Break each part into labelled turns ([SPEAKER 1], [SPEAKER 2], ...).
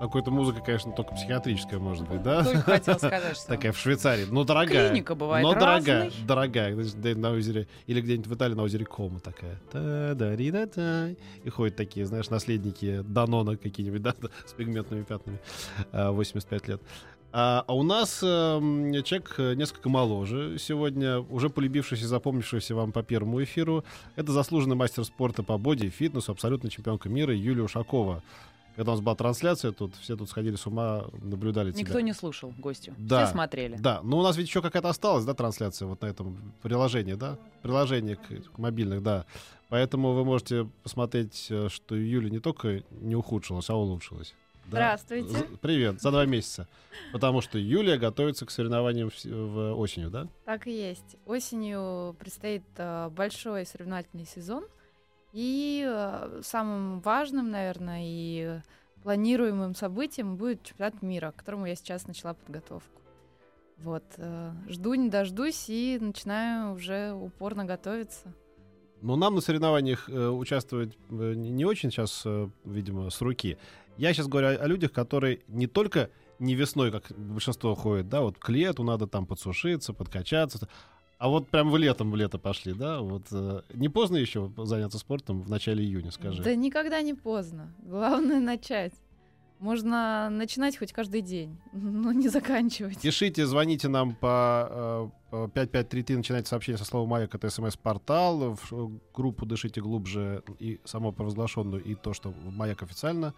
[SPEAKER 1] Какой-то музыка, конечно, только психиатрическая может быть, да?
[SPEAKER 2] Только хотел сказать, что
[SPEAKER 1] Такая в Швейцарии. Ну, дорогая.
[SPEAKER 2] клиника бывает
[SPEAKER 1] Но дорогая, дорогая. На озере, или где-нибудь в Италии на озере Кома такая. та да ри да та И ходят такие, знаешь, наследники Данона какие-нибудь, да, с пигментными пятнами. А, 85 лет. А, а у нас эм, человек э, несколько моложе сегодня, уже полюбившийся и запомнившийся вам по первому эфиру. Это заслуженный мастер спорта по боди и фитнесу, абсолютно чемпионка мира Юлия Ушакова. Когда у нас была трансляция, тут все тут сходили с ума, наблюдали тебя.
[SPEAKER 2] Никто не слушал гостю.
[SPEAKER 1] Да.
[SPEAKER 2] Все смотрели.
[SPEAKER 1] Да, но у нас ведь еще какая-то осталась, да, трансляция вот на этом приложении, да? Приложение к, к мобильных, да. Поэтому вы можете посмотреть, э, что Юля не только не ухудшилась, а улучшилась. Да?
[SPEAKER 3] Здравствуйте.
[SPEAKER 1] З- Привет, за два месяца. Потому что Юлия готовится к соревнованиям в, в осенью, да?
[SPEAKER 3] Так и есть. Осенью предстоит э, большой соревновательный сезон. И э, самым важным, наверное, и планируемым событием будет чемпионат мира, к которому я сейчас начала подготовку. Вот. э, Жду, не дождусь и начинаю уже упорно готовиться.
[SPEAKER 1] Но нам на соревнованиях э, участвовать не очень сейчас, видимо, с руки. Я сейчас говорю о, о людях, которые не только не весной, как большинство ходит, да, вот к лету надо там подсушиться, подкачаться, а вот прям в летом в лето пошли, да, вот э, не поздно еще заняться спортом в начале июня, скажи.
[SPEAKER 3] Да никогда не поздно. Главное начать. Можно начинать хоть каждый день, но не заканчивать.
[SPEAKER 1] Пишите, звоните нам по, э, по 5533, начинайте сообщение со словом «Маяк», это смс-портал, в группу «Дышите глубже» и само провозглашенную, и то, что «Маяк» официально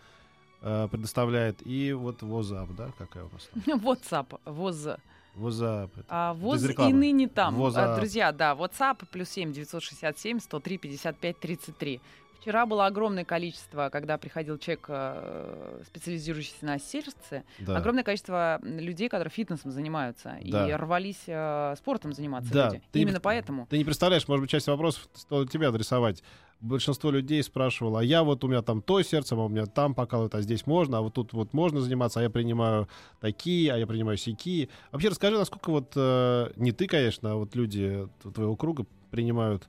[SPEAKER 1] э, предоставляет, и вот WhatsApp, да, какая у нас там?
[SPEAKER 2] WhatsApp, ВОЗ.
[SPEAKER 1] WhatsApp.
[SPEAKER 2] А, ВОЗ и ныне там.
[SPEAKER 1] ВОЗа.
[SPEAKER 2] А, Друзья, да, WhatsApp плюс 7 967 103 55 33. Вчера было огромное количество, когда приходил человек, э, специализирующийся на сердце,
[SPEAKER 1] Да.
[SPEAKER 2] огромное количество людей, которые фитнесом занимаются и
[SPEAKER 1] Да.
[SPEAKER 2] рвались э, спортом заниматься
[SPEAKER 1] Да,
[SPEAKER 2] люди.
[SPEAKER 1] ты не
[SPEAKER 2] Именно
[SPEAKER 1] пред-
[SPEAKER 2] поэтому.
[SPEAKER 1] Ты не представляешь, может быть, часть вопросов стоит тебе адресовать. Большинство людей спрашивало, а я вот у меня там то сердце, а у меня там покалывает, а здесь можно, а вот тут вот можно заниматься, а я принимаю такие, а я принимаю сякие. Вообще расскажи, насколько вот, э, не ты, конечно, а вот люди твоего круга принимают,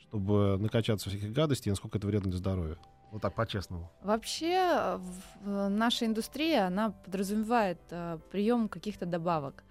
[SPEAKER 1] чтобы накачаться всяких гадостей, насколько это вредно для здоровья. Вот так, по-честному.
[SPEAKER 3] Вообще э, наша индустрия, она подразумевает э, прием каких-то добавок.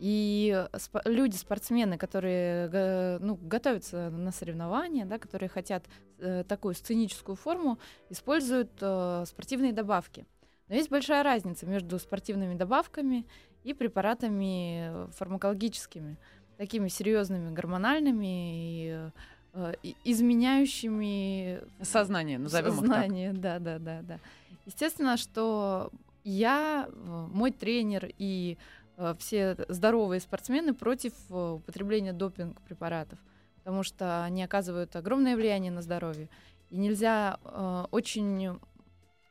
[SPEAKER 3] И спо- люди, спортсмены, которые ну, готовятся на соревнования, да, которые хотят э, такую сценическую форму, используют э, спортивные добавки. Но есть большая разница между спортивными добавками и препаратами э, фармакологическими, такими серьезными гормональными и, э, изменяющими
[SPEAKER 2] Сознание, назовем их так.
[SPEAKER 3] Сознание, да, да, да, да. Естественно, что я, э, мой тренер и э, все здоровые спортсмены против э, употребления допинг-препаратов, потому что они оказывают огромное влияние на здоровье. И нельзя э, очень,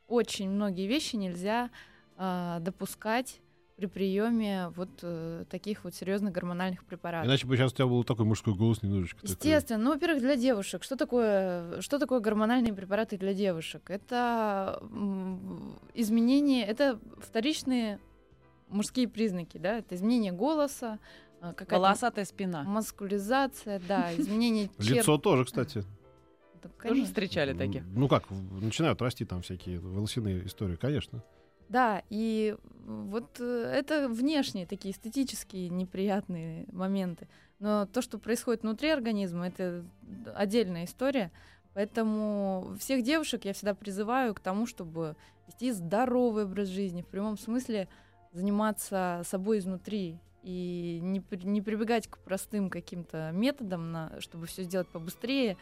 [SPEAKER 3] очень многие вещи нельзя э, допускать при приеме вот э, таких вот серьезных гормональных препаратов.
[SPEAKER 1] Иначе бы сейчас у тебя был такой мужской голос немножечко. такой.
[SPEAKER 3] Естественно, ну, во-первых, для девушек. Что такое, что такое гормональные препараты для девушек? Это изменение, это вторичные мужские признаки, да, это изменение голоса, а, какая-то
[SPEAKER 2] Волосатая спина.
[SPEAKER 3] маскулизация, да, изменение черт.
[SPEAKER 1] Лицо тоже, кстати.
[SPEAKER 3] Да,
[SPEAKER 2] Тоже встречали таких.
[SPEAKER 1] Ну как, начинают расти там всякие волосяные истории, конечно.
[SPEAKER 3] Да, и вот э, это внешние такие эстетические неприятные моменты. Но то, что происходит внутри организма, это отдельная история. Поэтому всех девушек я всегда призываю к тому, чтобы вести здоровый образ жизни, в прямом смысле заниматься собой изнутри и не, не прибегать к простым каким-то методам, на, чтобы все сделать побыстрее,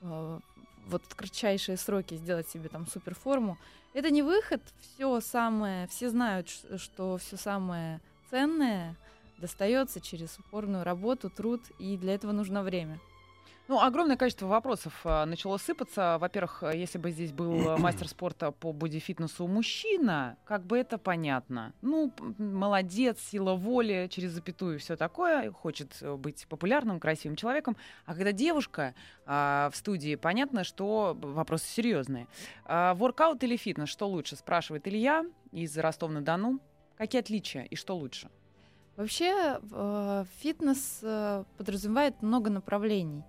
[SPEAKER 3] э, вот в кратчайшие сроки сделать себе там суперформу. Это не выход, все самое, все знают, что все самое ценное достается через упорную работу, труд, и для этого нужно время.
[SPEAKER 2] Ну, огромное количество вопросов а, начало сыпаться. Во-первых, а, если бы здесь был а, мастер спорта по бодифитнесу мужчина, как бы это понятно. Ну, молодец, сила воли, через запятую и все такое, хочет э, быть популярным, красивым человеком. А когда девушка а, в студии, понятно, что вопросы серьезные. А, воркаут или фитнес, что лучше, спрашивает Илья из Ростова-на-Дону. Какие отличия и что лучше?
[SPEAKER 3] Вообще э, фитнес э, подразумевает много направлений.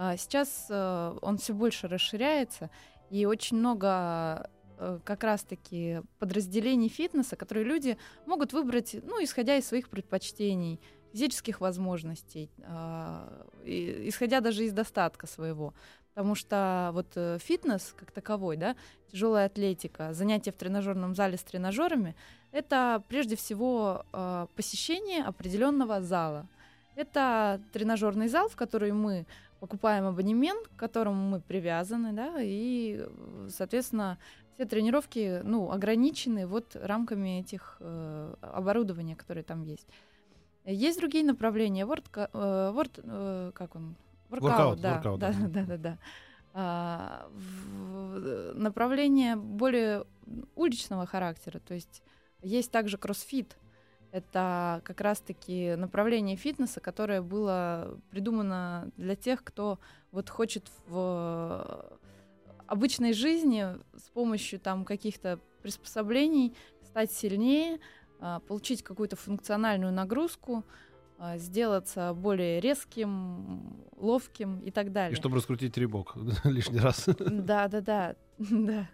[SPEAKER 3] А Сейчас э, он все больше расширяется, и очень много э, как раз-таки подразделений фитнеса, которые люди могут выбрать, ну, исходя из своих предпочтений, физических возможностей, а, исходя даже из достатка своего. Потому что вот э, фитнес как таковой, да, тяжелая атлетика, занятия в тренажерном зале с тренажерами, это прежде всего э, посещение определенного зала. Это тренажерный зал, в который мы покупаем абонемент, к которому мы привязаны, да, и, э, соответственно, все тренировки, ну, ограничены вот рамками этих э, оборудования, которые там есть. Есть другие направления. Вордка- э, ворд- э, как он?
[SPEAKER 1] Воркаут,
[SPEAKER 3] да,
[SPEAKER 1] воркаут,
[SPEAKER 3] да,
[SPEAKER 1] да.
[SPEAKER 3] да, да, да. А, в- направление более уличного характера, то есть есть также кроссфит. Это как раз-таки направление фитнеса, которое было придумано для тех, кто вот хочет в обычной жизни с помощью там каких-то приспособлений стать сильнее, а, получить какую-то функциональную нагрузку, а, сделаться более резким, ловким и так далее.
[SPEAKER 1] И чтобы раскрутить ребок лишний раз.
[SPEAKER 3] Да, да, да, да.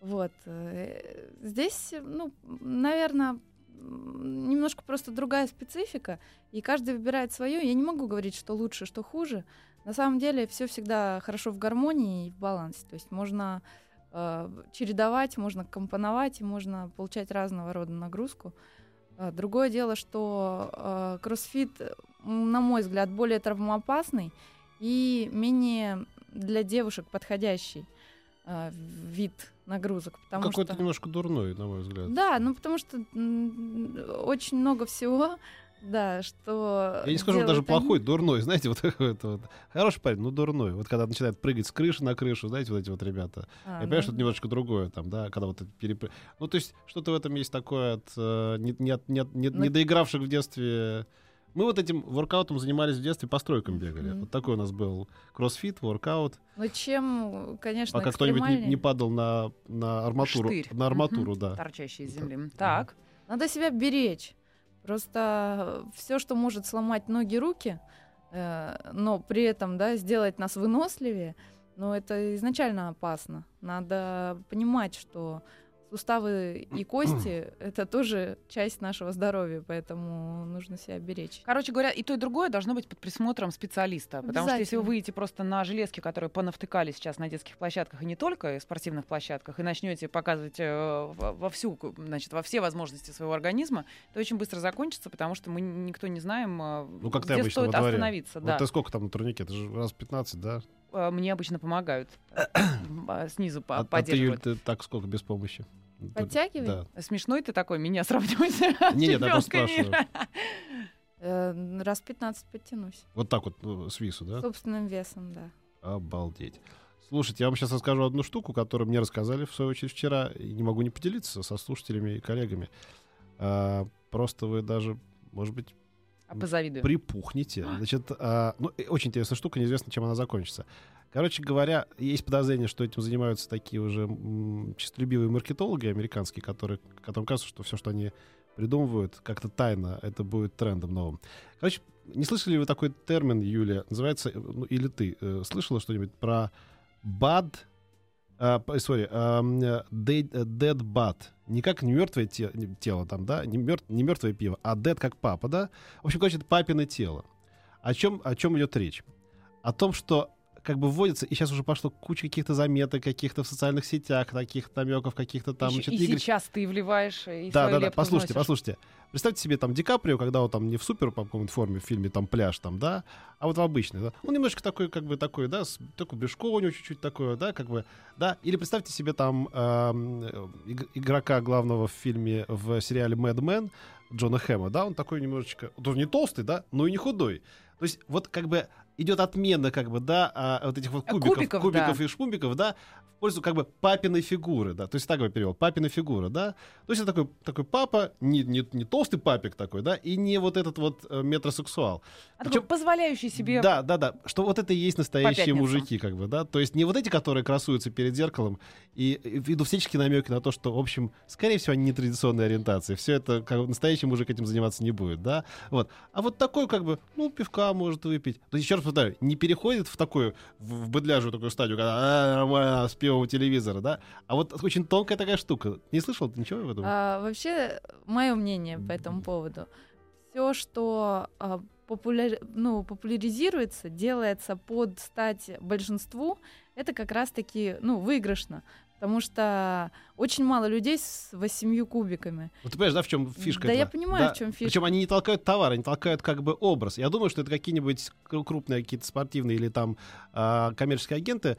[SPEAKER 3] Вот. э, Здесь, ну, наверное, немножко просто другая специфика, и каждый выбирает свое. Я не могу говорить, что лучше, что хуже. На самом деле все всегда хорошо в гармонии и в балансе. То есть можно э, чередовать, можно компоновать, и можно получать разного рода нагрузку. Э, Другое дело, что э, кроссфит, м, на мой взгляд, более травмоопасный и менее для девушек подходящий э, вид нагрузок. Потому
[SPEAKER 1] Какой-то
[SPEAKER 3] что...
[SPEAKER 1] немножко дурной, на мой взгляд.
[SPEAKER 3] Да, ну потому что очень много всего, да, что...
[SPEAKER 1] Я не скажу даже
[SPEAKER 3] они.
[SPEAKER 1] плохой, дурной, знаете, вот такой вот. Хороший парень, но дурной. Вот когда начинает прыгать с крыши на крышу, знаете, вот эти вот ребята.
[SPEAKER 3] А,
[SPEAKER 1] Я
[SPEAKER 3] ну,
[SPEAKER 1] понимаю, что это немножечко другое там, да, когда вот это перепры... Ну, то есть что-то в этом есть такое от э, не, не, не, не-
[SPEAKER 3] Ну-
[SPEAKER 1] не доигравших в детстве... Мы вот этим воркаутом занимались в детстве, по стройкам бегали.
[SPEAKER 3] Мгм.
[SPEAKER 1] Вот такой у нас был кроссфит, воркаут.
[SPEAKER 3] Ну чем, конечно,
[SPEAKER 1] Пока кто-нибудь не, не падал на, на арматуру.
[SPEAKER 2] Штырь.
[SPEAKER 1] На арматуру,
[SPEAKER 2] Мгм.
[SPEAKER 1] да.
[SPEAKER 2] Торчащий из земли. Так.
[SPEAKER 3] Надо себя беречь. Просто все, что может сломать ноги, руки, э, но при этом, да, сделать нас выносливее, но это изначально опасно. Надо понимать, что суставы и кости — это тоже часть нашего здоровья, поэтому нужно себя беречь.
[SPEAKER 2] Короче говоря, и то, и другое должно быть под присмотром специалиста. Потому что если вы выйдете просто на железки, которые понавтыкали сейчас на детских площадках, и не только и спортивных площадках, и начнете показывать э, во, всю, значит, во все возможности своего организма, то очень быстро закончится, потому что мы никто не знаем, э,
[SPEAKER 1] Ну, как ты
[SPEAKER 2] где
[SPEAKER 1] обычно
[SPEAKER 2] стоит
[SPEAKER 1] во дворе.
[SPEAKER 2] остановиться.
[SPEAKER 1] Вот
[SPEAKER 2] да.
[SPEAKER 1] ты сколько там на турнике? Это же раз 15, да?
[SPEAKER 2] Э, Мне обычно помогают. э, Снизу по-
[SPEAKER 1] А, а ты, Юль, ты так сколько без помощи?
[SPEAKER 3] Подтягивай.
[SPEAKER 1] Да.
[SPEAKER 2] Смешной ты такой, меня сравнивать.
[SPEAKER 1] Не, нет, я просто
[SPEAKER 2] мира.
[SPEAKER 3] Э, раз 15 подтянусь.
[SPEAKER 1] Вот так вот ну, с вису, да?
[SPEAKER 3] Собственным весом, да.
[SPEAKER 1] Обалдеть. Слушайте, я вам сейчас расскажу одну штуку, которую мне рассказали, в свою очередь, вчера, и не могу не поделиться со слушателями и коллегами. А, просто вы даже, может быть,
[SPEAKER 2] А позавидую.
[SPEAKER 1] припухнете. Значит, а, ну, очень интересная штука, неизвестно, чем она закончится. Короче говоря, есть подозрение, что этим занимаются такие уже м, честолюбивые маркетологи американские, которые, которым кажется, что все, что они придумывают, как-то тайно, это будет трендом новым. Короче, не слышали ли вы такой термин, Юлия, называется, э, ну, или ты э, слышала что-нибудь про bad, а, sorry, ам, э, dead, э, dead bad, не как не мертвое те- тело там, да, не, мертв, не мертвое пиво, а dead как папа, да? В общем, короче, это папино тело. О чем, о чем идет речь? О том, что как бы вводится, и сейчас уже пошло куча каких-то заметок, каких-то в социальных сетях, таких намеков, каких-то там... Значит,
[SPEAKER 2] и
[SPEAKER 1] игр-
[SPEAKER 2] сейчас ты вливаешь э, и
[SPEAKER 1] да, да, да. Послушайте,
[SPEAKER 2] вносишь.
[SPEAKER 1] послушайте. Представьте себе там Ди Каприо, когда он там не в супер по какой-нибудь форме в фильме там пляж там, да, а вот в обычной, да. Он немножко такой, как бы такой, да, с, такой брюшко у него чуть-чуть такое, да, как бы, да. Или представьте себе там эм, э, иг- игрока главного в фильме в сериале Mad Men Джона Хэма, да, он такой немножечко, тоже не толстый, да, но и не худой. То есть вот как бы идет отмена, как бы, да, а, вот этих вот кубиков,
[SPEAKER 2] Кубиков,
[SPEAKER 1] кубиков,
[SPEAKER 2] да.
[SPEAKER 1] и шпумбиков, да, в пользу как бы папиной фигуры, да, то есть так бы перевел, папиной фигуры, да, то есть это такой, такой папа, не, не, не толстый папик такой, да, и не вот этот вот э, метросексуал.
[SPEAKER 2] А такой
[SPEAKER 1] Причем-
[SPEAKER 2] позволяющий себе
[SPEAKER 1] Да, да, да. Что вот это и есть настоящие мужики, как бы, да. То есть не вот эти, которые красуются перед зеркалом и, и идут всяческие намеки на то, что, в общем, скорее всего, они не традиционной ориентации. Все это, как бы, настоящий мужик этим заниматься не будет, да. Вот. А вот такой, как бы, ну, пивка может выпить. То есть, еще раз повторяю, не переходит в такую, в, быдляжую такую стадию, когда «А, нормально, с пивом телевизора, да. А вот очень тонкая такая штука. Не слышал ты ничего об этом?
[SPEAKER 3] А, вообще, мое мнение по этому поводу. Все, что а, популяр- ну, популяризируется, делается под стать большинству, это как раз-таки ну, выигрышно. Потому что очень мало людей с восемью кубиками.
[SPEAKER 1] Вот ты понимаешь, да, в чем фишка?
[SPEAKER 3] Да, я
[SPEAKER 1] этого?
[SPEAKER 3] понимаю, в чем фишка.
[SPEAKER 1] Причем они не толкают товар, они толкают как бы образ. Я думаю, что это какие-нибудь кру- крупные какие-то спортивные или там а, коммерческие агенты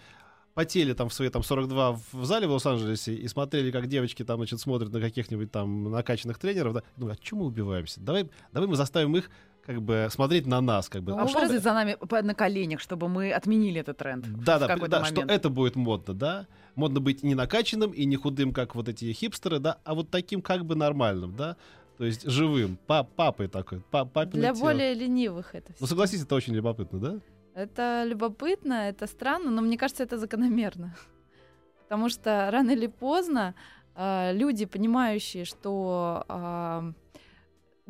[SPEAKER 1] потели там в свои там 42 в зале в Лос-Анджелесе и смотрели, как девочки там, значит, смотрят на каких-нибудь там накачанных тренеров, да, думаю, а чему мы убиваемся? Давай, давай мы заставим их как бы смотреть на нас, как бы.
[SPEAKER 2] Ну,
[SPEAKER 1] А что это-
[SPEAKER 2] за нами на коленях, чтобы мы отменили этот тренд.
[SPEAKER 1] да, да, да, что это будет модно, да. Модно быть не накачанным и не худым, как вот эти хипстеры, да, а вот таким как бы нормальным, да. То есть живым, па папой такой, па папино
[SPEAKER 3] Для
[SPEAKER 1] тело.
[SPEAKER 3] более ленивых это
[SPEAKER 1] Ну, согласись, это очень любопытно, да?
[SPEAKER 3] Это любопытно, это странно, но мне кажется, это закономерно. Потому что рано или поздно а, люди, понимающие, что а,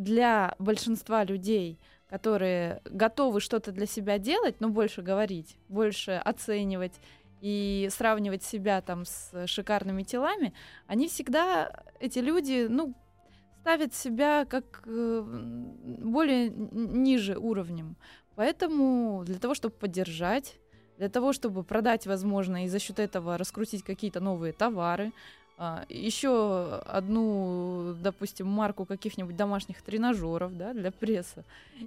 [SPEAKER 3] для большинства людей, которые готовы что-то для себя делать, но больше говорить, больше оценивать и сравнивать себя там с шикарными телами, они всегда, эти люди, ну, ставят себя как э, более ниже уровнем. Поэтому для того, чтобы поддержать, для того, чтобы продать, возможно, и за счет этого раскрутить какие-то новые товары, еще одну, допустим, марку каких-нибудь домашних тренажеров, да, для пресса,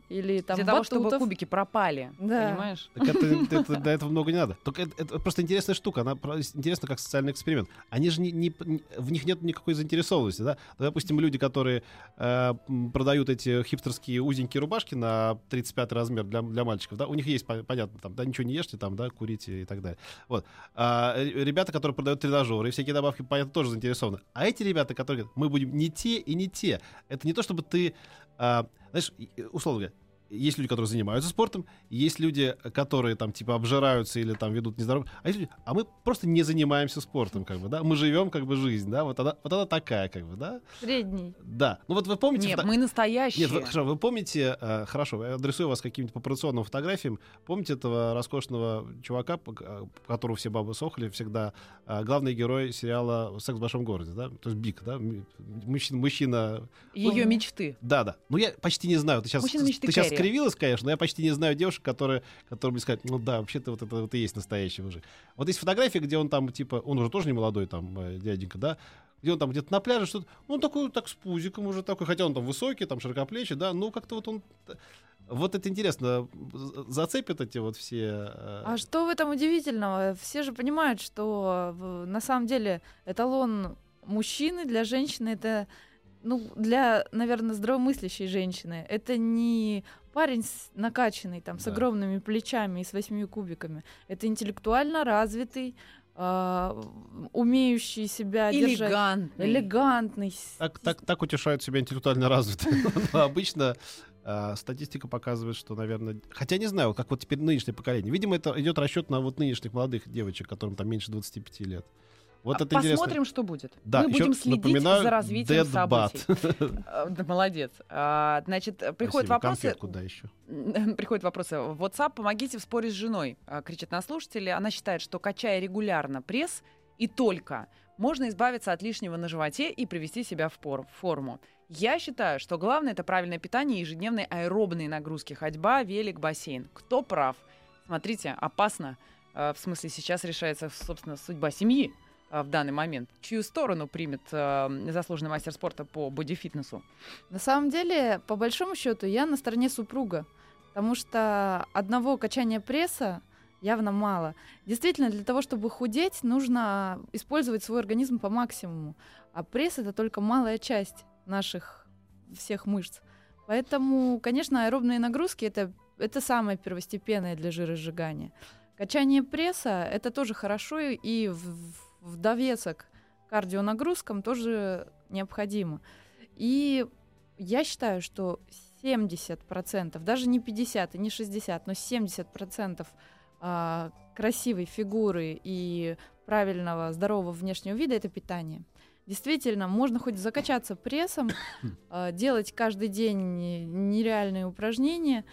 [SPEAKER 3] или там
[SPEAKER 2] Для того, чтобы
[SPEAKER 3] батутов.
[SPEAKER 2] кубики пропали.
[SPEAKER 3] Да.
[SPEAKER 2] Понимаешь?
[SPEAKER 1] Так это, это- до этого много не надо. Только это, это просто интересная штука. Она интересна как социальный эксперимент. Они же не, не- в них нет никакой заинтересованности, да? Допустим, люди, которые э, продают эти хипстерские узенькие рубашки на 35 размер для, для мальчиков, да, у них есть, по- понятно, там, да, ничего не ешьте, там, да, курите и так далее. Вот. А э, ребята, которые продают тренажеры и всякие добавки, понятно, тоже заинтересованы. А эти ребята, которые говорят, мы будем не те и не те, это не то, чтобы ты, а, знаешь, условно говоря, есть люди, которые занимаются спортом, есть люди, которые там типа обжираются или там ведут нездоровый, а есть люди, а мы просто не занимаемся спортом, как бы, да, мы живем как бы жизнь, да, вот она, вот она такая, как бы, да,
[SPEAKER 3] Средний.
[SPEAKER 1] да. Ну вот вы помните...
[SPEAKER 2] Нет,
[SPEAKER 1] фото-
[SPEAKER 2] мы настоящие.
[SPEAKER 1] Нет, вы, хорошо, вы помните, э, хорошо, я адресую вас каким-нибудь популяционным фотографиям, помните этого роскошного чувака, по, э, по которому все бабы сохли, всегда э, главный герой сериала «Секс в большом городе», да, то есть Биг, да, мужчина, мужчина
[SPEAKER 2] Ее
[SPEAKER 3] Мгм.
[SPEAKER 2] мечты.
[SPEAKER 1] да, да. Ну, я почти не знаю. Ты сейчас,
[SPEAKER 2] Мужчина
[SPEAKER 1] ты сейчас. Скривилась, конечно, но я почти не знаю девушек, которые, которые мне сказать, ну да, вообще-то вот это вот и есть настоящий мужик. Вот есть фотография, где он там, типа, он уже тоже не молодой, там, э, дяденька, да, где он там где-то на пляже что-то, ну, он такой, так, с пузиком уже такой, хотя он там высокий, там, широкоплечий, да, ну, как-то вот он... Вот это интересно, зацепят эти вот все... э,
[SPEAKER 3] А что в этом удивительного? Все же понимают, что в- на самом деле эталон мужчины для женщины это, ну, для, наверное, здравомыслящей женщины. Это не парень с накачанный, там, с
[SPEAKER 1] Да.
[SPEAKER 3] огромными плечами и с восьми кубиками. Это интеллектуально развитый, а, умеющий себя держать.
[SPEAKER 2] Элегантный.
[SPEAKER 3] Элегантный. с-
[SPEAKER 1] Так, так, так утешают себя интеллектуально развитые. Но обычно а, статистика показывает, что, наверное... Хотя не знаю, как вот теперь нынешнее поколение. Видимо, это идет расчет на вот нынешних молодых девочек, которым там меньше 25 лет. Вот
[SPEAKER 2] А
[SPEAKER 1] это интересно.
[SPEAKER 2] Посмотрим, что будет.
[SPEAKER 1] Да,
[SPEAKER 2] Мы будем следить
[SPEAKER 1] напоминаю,
[SPEAKER 2] за развитием событий. Да, Молодец. А, Значит, приходят
[SPEAKER 1] Спасибо.
[SPEAKER 2] вопросы.
[SPEAKER 1] Конфетку, да, еще.
[SPEAKER 2] Приходят вопросы. В WhatsApp помогите в споре с женой, а, кричит на слушатели. Она считает, что качая регулярно пресс и только можно избавиться от лишнего на животе и привести себя в форму. Я считаю, что главное это правильное питание и ежедневные аэробные нагрузки. Ходьба, велик, бассейн. Кто прав? Смотрите, опасно. В смысле, сейчас решается, собственно, судьба семьи в данный момент. Чью сторону примет а, заслуженный мастер спорта по бодифитнесу?
[SPEAKER 3] На самом деле, по большому счету, я на стороне супруга, потому что одного качания пресса явно мало. Действительно, для того, чтобы худеть, нужно использовать свой организм по максимуму, а пресс это только малая часть наших всех мышц. Поэтому, конечно, аэробные нагрузки это это самое первостепенное для жиросжигания. Качание пресса это тоже хорошо и в, в довесок кардионагрузкам тоже необходимо. И я считаю, что 70%, даже не 50 и не 60, но 70% а, красивой фигуры и правильного, здорового внешнего вида это питание. Действительно, можно хоть закачаться прессом, а, делать каждый день нереальные упражнения,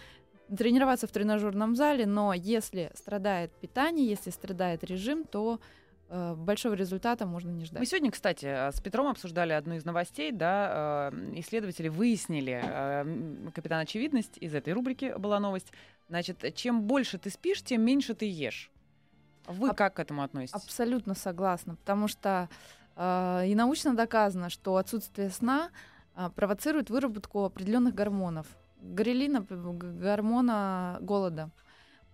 [SPEAKER 3] тренироваться в тренажерном зале, но если страдает питание, если страдает режим, то большого результата можно не ждать.
[SPEAKER 2] Мы сегодня, кстати, э, с Петром обсуждали одну из новостей, да, э, исследователи выяснили, капитан Очевидность, из этой рубрики была новость, значит, чем больше ты спишь, тем меньше ты ешь. Вы а- как к этому относитесь?
[SPEAKER 3] Абсолютно согласна, потому что э, и научно доказано, что отсутствие сна э, провоцирует выработку определенных гормонов. Грелина, гормона голода.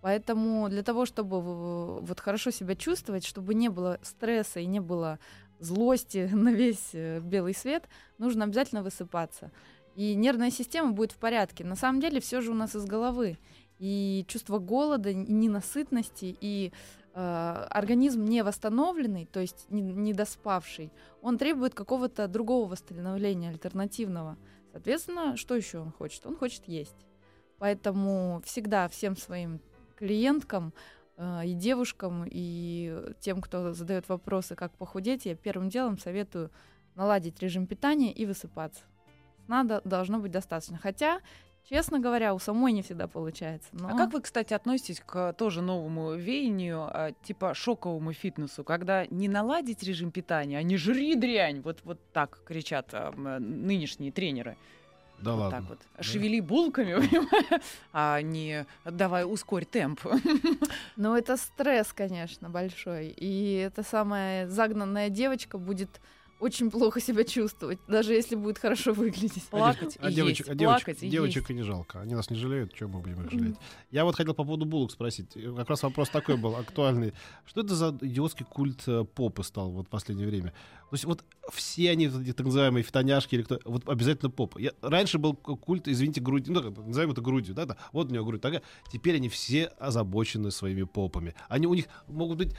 [SPEAKER 3] Поэтому для того, чтобы вот хорошо себя чувствовать, чтобы не было стресса и не было злости на весь э, белый свет, нужно обязательно высыпаться. И нервная система будет в порядке. На самом деле все же у нас из головы. И чувство голода, и ненасытности, и э, организм не восстановленный, то есть не, недоспавший, он требует какого-то другого восстановления, альтернативного. Соответственно, что еще он хочет? Он хочет есть. Поэтому всегда всем своим клиенткам э, и девушкам, и тем, кто задает вопросы, как похудеть, я первым делом советую наладить режим питания и высыпаться. Надо должно быть достаточно. Хотя, честно говоря, у самой не всегда получается.
[SPEAKER 2] Но... А как вы, кстати, относитесь к тоже новому веянию, а, типа шоковому фитнесу, когда не наладить режим питания, а не жри дрянь, вот, вот так кричат а, нынешние тренеры.
[SPEAKER 1] Да вот
[SPEAKER 2] ладно. так вот. Да? Шевели булками, а не давай ускорь темп.
[SPEAKER 3] Ну, это стресс, конечно, большой. И эта самая загнанная девочка будет очень плохо себя чувствовать, даже если будет хорошо выглядеть.
[SPEAKER 2] Плакать а, и девочек, есть, а
[SPEAKER 1] девочек,
[SPEAKER 2] плакать и
[SPEAKER 1] девочек
[SPEAKER 2] есть.
[SPEAKER 1] и не жалко. Они нас не жалеют, чем мы будем их жалеть. Я вот хотел по поводу булок спросить. Как раз вопрос такой был актуальный. Что это за идиотский культ э, попы стал вот в последнее время? То есть вот все они, эти так называемые фитоняшки или кто, вот обязательно попа. Я, раньше был культ, извините, грудь, ну, назовем это грудью, да, да, вот у него грудь такая. Теперь они все озабочены своими попами. Они у них могут быть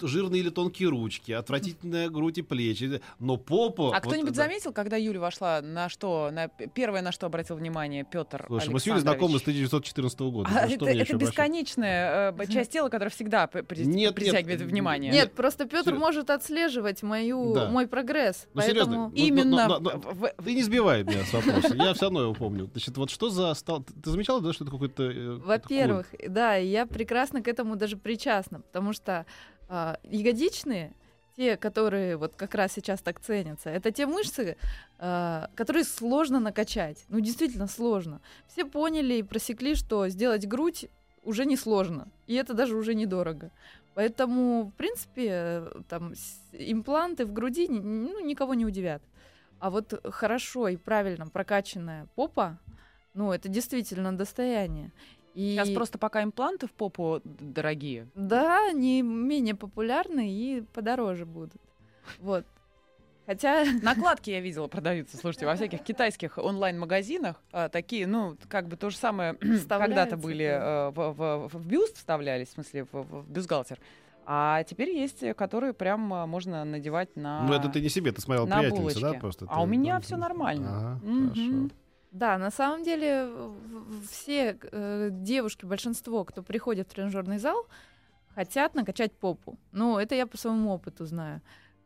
[SPEAKER 1] жирные или тонкие ручки, отвратительная грудь и плечи, но попа...
[SPEAKER 2] А кто-нибудь это... заметил, когда Юля вошла, на что, на первое, на что обратил внимание Петр
[SPEAKER 1] Слушай, мы с Юлей знакомы с 1914 года. А
[SPEAKER 2] это это бесконечная э, часть тела, которая всегда при, нет, притягивает нет, внимание.
[SPEAKER 3] Нет, просто Петр может отслеживать мою, да. мой прогресс.
[SPEAKER 1] Ну, поэтому... серьезно,
[SPEAKER 2] именно...
[SPEAKER 1] Но, но, но, в... Ты не сбивай меня с вопроса, я все равно его помню. Значит, вот что за... Стал... Ты замечала, да, что это какой-то... Э,
[SPEAKER 3] Во-первых, да, я прекрасно к этому даже причастна, потому что а, ягодичные, те, которые вот как раз сейчас так ценятся, это те мышцы, а, которые сложно накачать. Ну, действительно сложно. Все поняли и просекли, что сделать грудь уже не сложно. И это даже уже недорого. Поэтому, в принципе, там импланты в груди ну, никого не удивят. А вот хорошо и правильно прокачанная попа, ну, это действительно достояние.
[SPEAKER 2] И... Сейчас просто пока импланты в попу дорогие.
[SPEAKER 3] Да, они менее популярны и подороже будут. Вот. Хотя...
[SPEAKER 2] Накладки я видела продаются, слушайте, во всяких китайских онлайн-магазинах. А, такие, ну, как бы то же самое когда-то были а, в, в, в бюст вставлялись, в смысле, в, в бюстгальтер. А теперь есть, которые прям а, можно надевать на
[SPEAKER 1] Ну, это ты не себе, ты смотрел приятельница, да, просто?
[SPEAKER 2] А ты, у меня все нормально.
[SPEAKER 1] Ага, угу. хорошо.
[SPEAKER 3] Да, на самом деле все э, девушки, большинство, кто приходит в тренажерный зал, хотят накачать попу. Ну, это я по своему опыту знаю.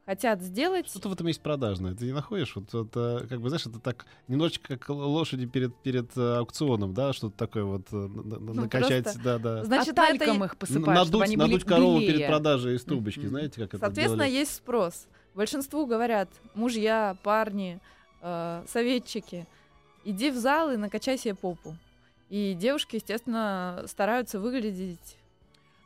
[SPEAKER 3] Хотят сделать...
[SPEAKER 1] Что-то в этом есть продажное. Ты не находишь? Вот это, как бы, знаешь, это так немножечко как лошади перед, перед э, аукционом, да, что-то такое вот э, ну, накачать, просто, да, да.
[SPEAKER 2] Значит, а это... их посыпаешь,
[SPEAKER 1] надуть, они надуть корову белее. перед продажей из трубочки, mm-hmm. знаете, как это
[SPEAKER 3] Соответственно,
[SPEAKER 1] делали?
[SPEAKER 3] есть спрос. Большинству говорят мужья, парни, э, советчики — иди в зал и накачай себе попу. И девушки, естественно, стараются выглядеть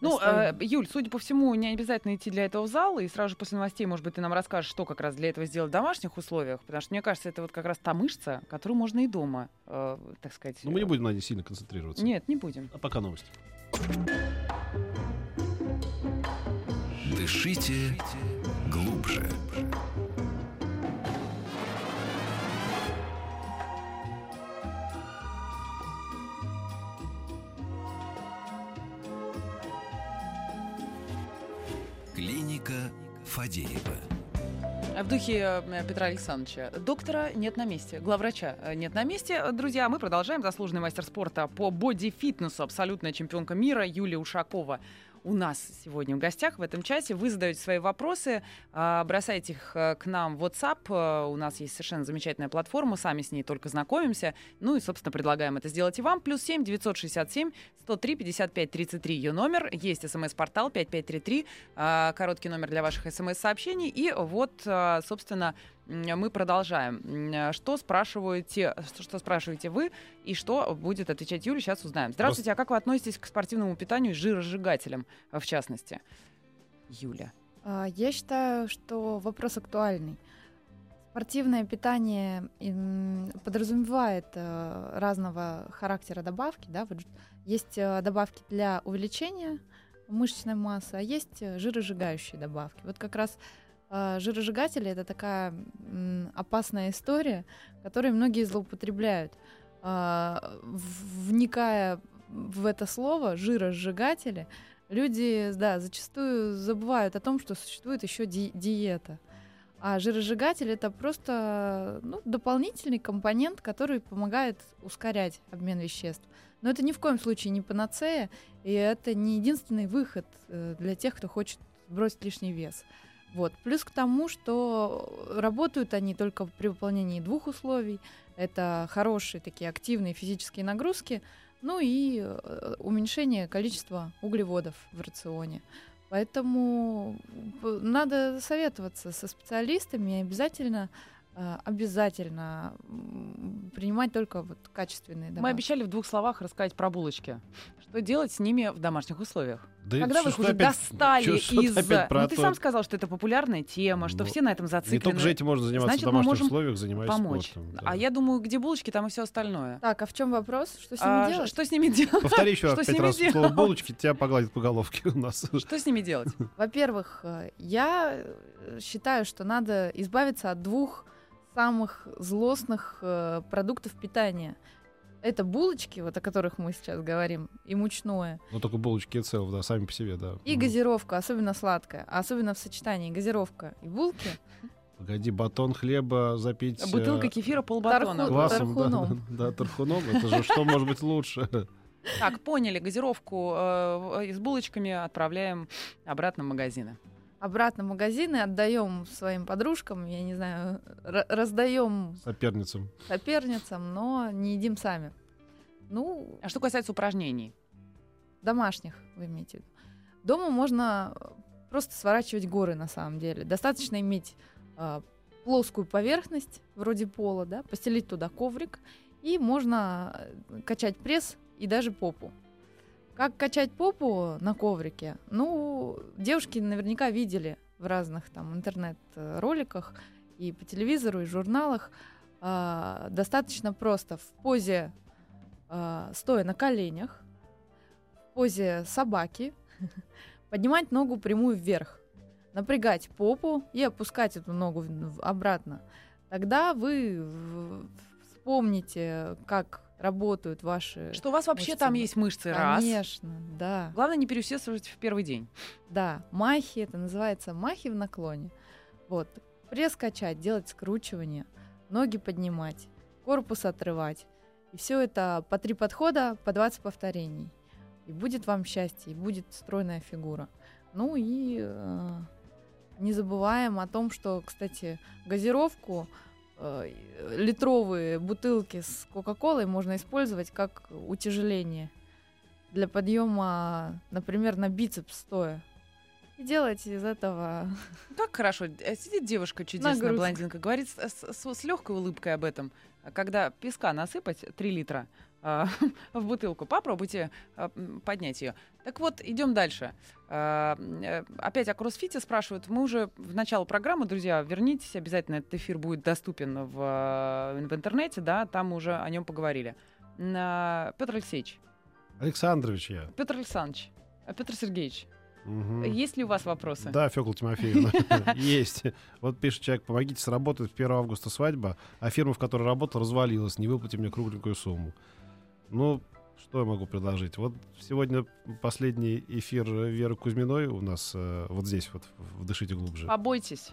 [SPEAKER 2] ну, э, Юль, судя по всему, не обязательно идти для этого в зал, и сразу же после новостей, может быть, ты нам расскажешь, что как раз для этого сделать в домашних условиях, потому что, мне кажется, это вот как раз та мышца, которую можно и дома, э, так сказать...
[SPEAKER 1] Ну, мы не будем на ней сильно концентрироваться.
[SPEAKER 2] Нет, не будем.
[SPEAKER 1] А пока новости.
[SPEAKER 4] Дышите глубже. Фадеева.
[SPEAKER 2] В духе э, Петра Александровича. Доктора нет на месте, главврача э, нет на месте. Друзья, мы продолжаем. Заслуженный мастер спорта по боди-фитнесу, абсолютная чемпионка мира Юлия Ушакова у нас сегодня в гостях в этом часе. Вы задаете свои вопросы, а, бросайте их э, к нам в WhatsApp. Э, у нас есть совершенно замечательная платформа, сами с ней только знакомимся. Ну и, собственно, предлагаем это сделать и вам. Плюс 7 967 103 55 33 ее номер. Есть смс-портал 5533, а, короткий номер для ваших смс-сообщений. И вот, собственно, мы продолжаем. Что спрашиваете, что спрашиваете вы и что будет отвечать Юля, сейчас узнаем. Здравствуйте, а как вы относитесь к спортивному питанию и жиросжигателям, в частности? Юля.
[SPEAKER 3] А, я считаю, что вопрос актуальный. Спортивное питание подразумевает э, разного характера добавки. Да? Есть э, добавки для увеличения мышечной массы, а есть э, жиросжигающие добавки. Вот как раз жиросжигатели это такая опасная история, которой многие злоупотребляют. А, вникая в это слово жиросжигатели, люди, да, зачастую забывают о том, что существует еще ди- диета. А жиросжигатель это просто ну, дополнительный компонент, который помогает ускорять обмен веществ. Но это ни в коем случае не панацея, и это не единственный выход э, для тех, кто хочет сбросить лишний вес. Вот. Плюс к тому, что работают они только при выполнении двух условий. Это хорошие такие активные физические нагрузки, ну и э, уменьшение количества углеводов в рационе. Поэтому надо советоваться со специалистами и обязательно обязательно принимать только вот качественные добавки.
[SPEAKER 2] Мы обещали в двух словах рассказать про булочки. Что делать с ними в домашних условиях?
[SPEAKER 1] Да
[SPEAKER 2] Когда вы их уже
[SPEAKER 1] опять,
[SPEAKER 2] достали из... Ну,
[SPEAKER 1] то...
[SPEAKER 2] ты сам сказал, что это популярная тема, что
[SPEAKER 1] ну,
[SPEAKER 2] все на этом зациклены.
[SPEAKER 1] Не только же этим можно заниматься
[SPEAKER 2] Значит,
[SPEAKER 1] в домашних
[SPEAKER 2] можем
[SPEAKER 1] условиях, занимаясь
[SPEAKER 2] помочь.
[SPEAKER 1] спортом. Да.
[SPEAKER 2] А я думаю, где булочки, там и все остальное.
[SPEAKER 3] Так, а в чем вопрос? Что с ними
[SPEAKER 2] А,
[SPEAKER 3] делать?
[SPEAKER 2] Что с ними делать?
[SPEAKER 1] Повтори еще
[SPEAKER 2] Что с
[SPEAKER 1] пять раз слово
[SPEAKER 2] делать?
[SPEAKER 1] булочки, тебя погладят по головке у нас.
[SPEAKER 2] Что с ними делать?
[SPEAKER 3] Во-первых, э, я э, считаю, что надо избавиться от двух самых злостных э, продуктов питания. Это булочки, вот о которых мы сейчас говорим, и мучное,
[SPEAKER 1] Ну только булочки и цел, да, сами по себе, да.
[SPEAKER 3] и
[SPEAKER 1] Мгм.
[SPEAKER 3] газировка, особенно сладкая, а особенно в сочетании газировка и булки.
[SPEAKER 1] Погоди, батон хлеба запить... э,
[SPEAKER 2] Бутылка кефира полбатона.
[SPEAKER 3] Тархун.
[SPEAKER 1] Квасом, да,
[SPEAKER 3] Тархуном.
[SPEAKER 1] да, тархуном. Это же что может быть лучше?
[SPEAKER 2] Так, поняли, газировку э, с булочками отправляем обратно в магазины.
[SPEAKER 3] Обратно в магазины отдаем своим подружкам, я не знаю, раздаем
[SPEAKER 1] Соперницам.
[SPEAKER 3] соперницам, но не едим сами. Ну,
[SPEAKER 2] А что касается упражнений?
[SPEAKER 3] домашних, вы имеете в виду. Дома можно э, просто сворачивать горы на самом деле. Достаточно иметь а, плоскую поверхность, вроде пола, да, постелить туда коврик, и можно э, качать пресс и даже попу. Как качать попу на коврике? Ну, девушки наверняка видели в разных там интернет-роликах и по телевизору, и журналах. А, достаточно просто в позе а, стоя на коленях, в позе собаки, поднимать ногу прямую вверх, напрягать попу и опускать эту ногу обратно. Тогда вы вспомните, как работают ваши...
[SPEAKER 2] Что у вас вообще
[SPEAKER 3] мышцы.
[SPEAKER 2] там есть мышцы, раз.
[SPEAKER 3] Конечно, да.
[SPEAKER 2] Главное не переусердствовать в первый день.
[SPEAKER 3] Да, махи, это называется махи в наклоне. Вот, пресс качать, делать скручивание, ноги поднимать, корпус отрывать. И все это по три подхода, по 20 повторений. И будет вам счастье, и будет стройная фигура. Ну и э, не забываем о том, что, кстати, газировку, э, литровые бутылки с Кока-Колой можно использовать как утяжеление для подъема, например, на бицепс стоя. И делать из этого
[SPEAKER 2] Как хорошо. Э, Сидит девушка чудесная,
[SPEAKER 3] Нагрузка.
[SPEAKER 2] блондинка, говорит с, легкой улыбкой об этом. Когда песка насыпать 3 литра а, в бутылку, попробуйте м, поднять ее. Так вот, идем дальше. А, э, Опять о кроссфите спрашивают. Мы уже в начало программы, друзья, вернитесь, обязательно этот эфир будет доступен в, э, в интернете, да, там мы уже о нем поговорили. Петр Алексеевич,
[SPEAKER 1] Александрович я.
[SPEAKER 2] Петр Александрович, Петр Сергеевич,
[SPEAKER 1] Мгм.
[SPEAKER 2] есть ли у вас вопросы?
[SPEAKER 1] Да, Фёкла Тимофеевна, есть. Вот пишет человек, помогите сработать, в 1 августа свадьба, а фирма, в которой работал, развалилась, не выплати мне кругленькую сумму. Ну, Что я могу предложить? Вот сегодня последний эфир Веры Кузьминой у нас э, вот здесь вот в «Дышите глубже».
[SPEAKER 2] Побойтесь.